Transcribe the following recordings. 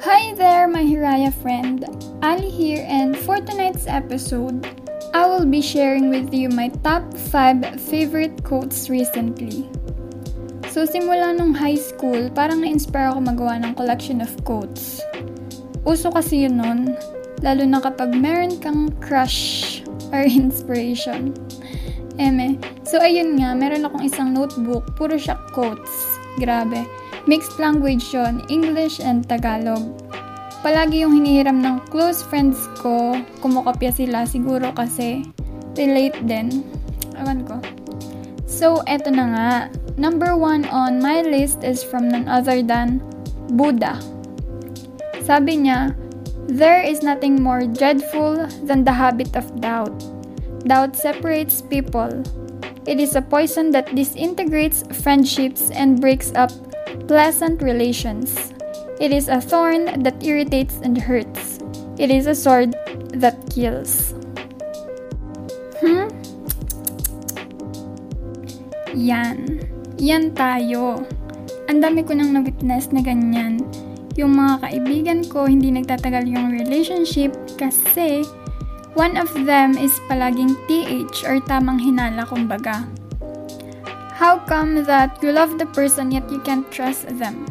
Hi there, my Hiraya friend. Ali here, and for tonight's episode, I will be sharing with you my top 5 favorite quotes recently. So, simula nung high school, parang na-inspire ako magawa ng collection of quotes. Uso kasi yun nun, lalo na kapag meron kang crush or inspiration. Eme. So, ayun nga, meron akong isang notebook, puro siya quotes. Grabe. Mixed language yon English and Tagalog. Palagi yung hinihiram ng close friends ko, kumukopya sila siguro kasi relate din. Ewan ko. So, eto na nga. Number one on my list is from none other than Buddha. Sabi niya, There is nothing more dreadful than the habit of doubt. Doubt separates people. It is a poison that disintegrates friendships and breaks up pleasant relations. It is a thorn that irritates and hurts. It is a sword that kills. Hmm? Yan. Yan tayo. Ang dami ko nang na-witness na ganyan. Yung mga kaibigan ko, hindi nagtatagal yung relationship kasi one of them is palaging TH or tamang hinala kumbaga. How come that you love the person yet you can't trust them?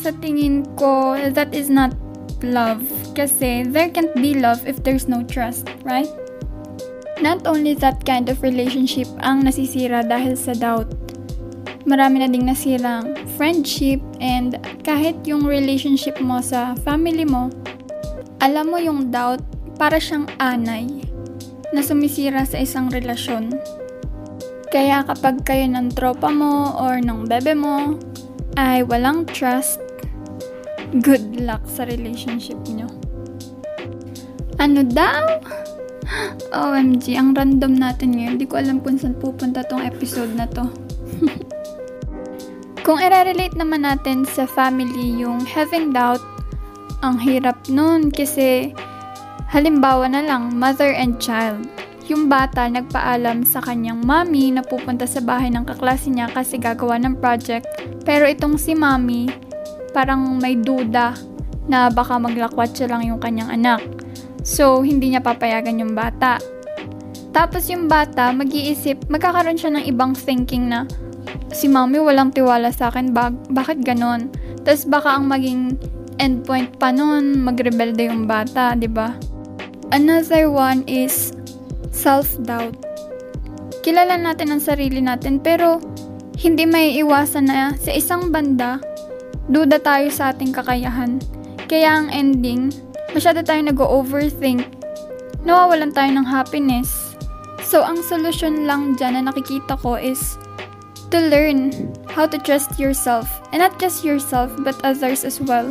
sa tingin ko, that is not love. Kasi there can't be love if there's no trust, right? Not only that kind of relationship ang nasisira dahil sa doubt. Marami na ding nasirang friendship and kahit yung relationship mo sa family mo, alam mo yung doubt para siyang anay na sumisira sa isang relasyon. Kaya kapag kayo ng tropa mo or ng bebe mo ay walang trust, good luck sa relationship nyo. Ano daw? OMG, ang random natin ngayon. Hindi ko alam kung saan pupunta tong episode na to. kung i-relate naman natin sa family yung having doubt, ang hirap nun kasi halimbawa na lang, mother and child. Yung bata nagpaalam sa kanyang mommy na pupunta sa bahay ng kaklase niya kasi gagawa ng project. Pero itong si mommy, parang may duda na baka maglakwat siya lang yung kanyang anak. So, hindi niya papayagan yung bata. Tapos yung bata, mag-iisip, magkakaroon siya ng ibang thinking na, si mommy walang tiwala sa akin, bak- bakit ganon? Tapos baka ang maging endpoint pa nun, magrebelde yung bata, di ba? Another one is self-doubt. Kilala natin ang sarili natin, pero hindi may iwasan na sa isang banda, duda tayo sa ating kakayahan. Kaya ang ending, masyado tayo nag-overthink, nawawalan tayo ng happiness. So, ang solusyon lang dyan na nakikita ko is to learn how to trust yourself. And not just yourself, but others as well.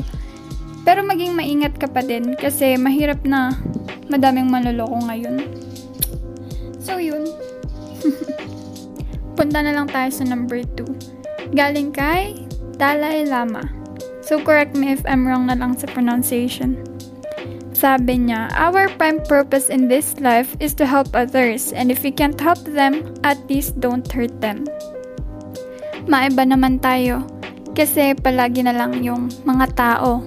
Pero maging maingat ka pa din kasi mahirap na madaming manloloko ngayon. So, yun. Punta na lang tayo sa number 2. Galing kay Dalai Lama. So, correct me if I'm wrong na lang sa pronunciation. Sabi niya, Our prime purpose in this life is to help others, and if we can't help them, at least don't hurt them. Maiba naman tayo, kasi palagi na lang yung mga tao.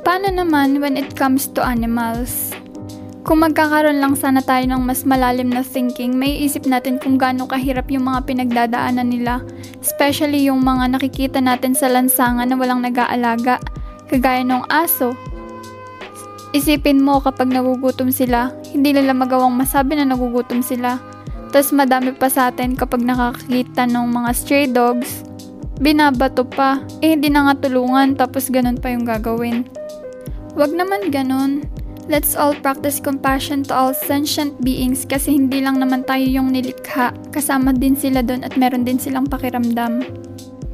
Paano naman when it comes to animals? Kung magkakaroon lang sana tayo ng mas malalim na thinking, may isip natin kung gaano kahirap yung mga pinagdadaanan nila. Especially yung mga nakikita natin sa lansangan na walang nag-aalaga, kagaya ng aso. Isipin mo kapag nagugutom sila, hindi nila magawang masabi na nagugutom sila. Tapos madami pa sa atin kapag nakakita ng mga stray dogs, binabato pa, eh hindi na nga tulungan tapos ganun pa yung gagawin. Wag naman ganun. Let's all practice compassion to all sentient beings kasi hindi lang naman tayo yung nilikha. Kasama din sila doon at meron din silang pakiramdam.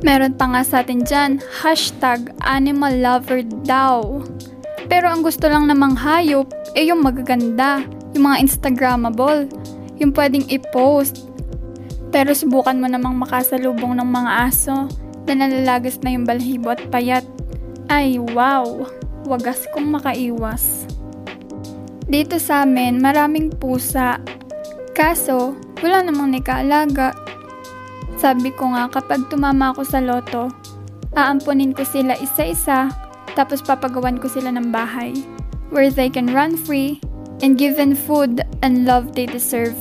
Meron pa nga sa atin dyan, hashtag animal lover daw. Pero ang gusto lang namang hayop, eh yung magaganda, yung mga Instagrammable, yung pwedeng i-post. Pero subukan mo namang makasalubong ng mga aso na nalalagas na yung balhibo at payat. Ay, wow! Wagas kong makaiwas. Dito sa amin, maraming pusa. Kaso, wala namang nikaalaga. Sabi ko nga, kapag tumama ako sa loto, aampunin ko sila isa-isa Tapos papagawan ko sila ng bahay where they can run free and given food and love they deserve.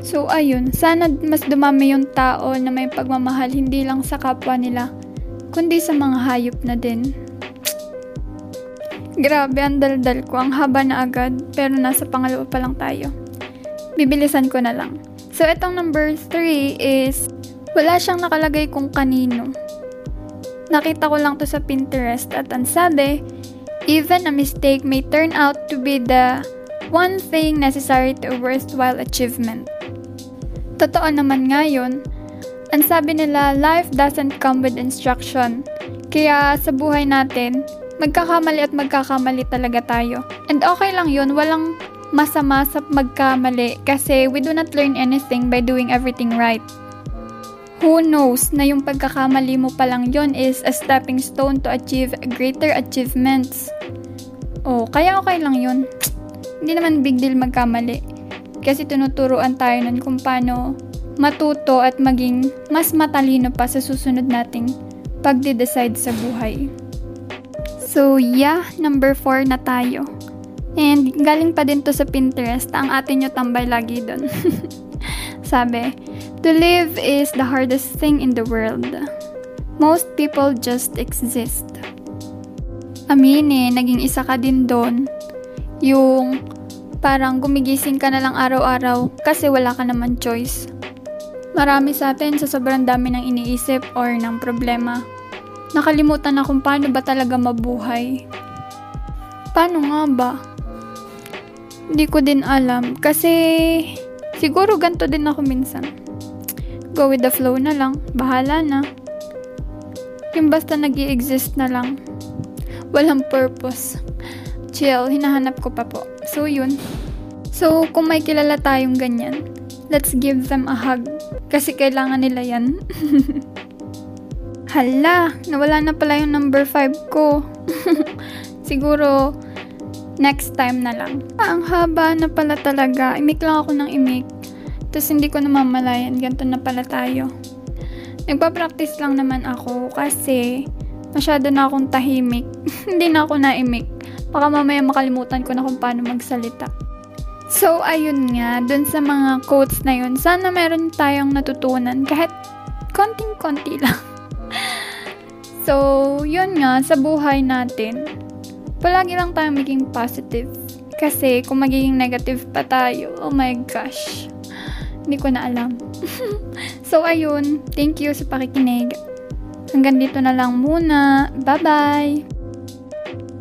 So ayun, sana mas dumami yung tao na may pagmamahal hindi lang sa kapwa nila, kundi sa mga hayop na din. Grabe, ang daldal ko. Ang haba na agad, pero nasa pangalawa pa lang tayo. Bibilisan ko na lang. So, itong number 3 is, wala siyang nakalagay kung kanino. Nakita ko lang to sa Pinterest at ang sabi, even a mistake may turn out to be the one thing necessary to a worthwhile achievement. Totoo naman nga yun. Ang sabi nila, life doesn't come with instruction. Kaya sa buhay natin, magkakamali at magkakamali talaga tayo. And okay lang yun, walang masama sa magkamali kasi we do not learn anything by doing everything right. Who knows na yung pagkakamali mo pa lang yun is a stepping stone to achieve greater achievements. Oh, kaya okay lang yun. Hindi naman big deal magkamali. Kasi tinuturuan tayo nun kung paano matuto at maging mas matalino pa sa susunod nating pagde-decide sa buhay. So, yeah, number 4 na tayo. And galing pa din to sa Pinterest, ang atin nyo tambay lagi doon. Sabi, to live is the hardest thing in the world. Most people just exist. Aminin, naging isa ka din doon. Yung parang gumigising ka na lang araw-araw kasi wala ka naman choice. Marami sa atin sa sobrang dami ng iniisip or ng problema. Nakalimutan na kung paano ba talaga mabuhay. Paano nga ba? Hindi ko din alam kasi siguro ganto din ako minsan. Go with the flow na lang, bahala na. Yung basta nag exist na lang. Walang purpose. Chill, hinahanap ko pa po. So, yun. So, kung may kilala tayong ganyan, let's give them a hug. Kasi kailangan nila yan. Hala, nawala na pala yung number 5 ko. Siguro, next time na lang. Ah, ang haba na pala talaga. Imik lang ako ng imik. Tapos hindi ko namamalayan. Ganto na pala tayo. Nagpa-practice lang naman ako kasi masyado na akong tahimik. hindi na ako naimik. Baka mamaya makalimutan ko na kung paano magsalita. So, ayun nga, dun sa mga quotes na yun, sana meron tayong natutunan kahit konting-konti lang. so, yun nga, sa buhay natin, palagi lang tayong maging positive. Kasi kung magiging negative pa tayo, oh my gosh, hindi ko na alam. so, ayun, thank you sa pakikinig. Hanggang dito na lang muna. Bye-bye!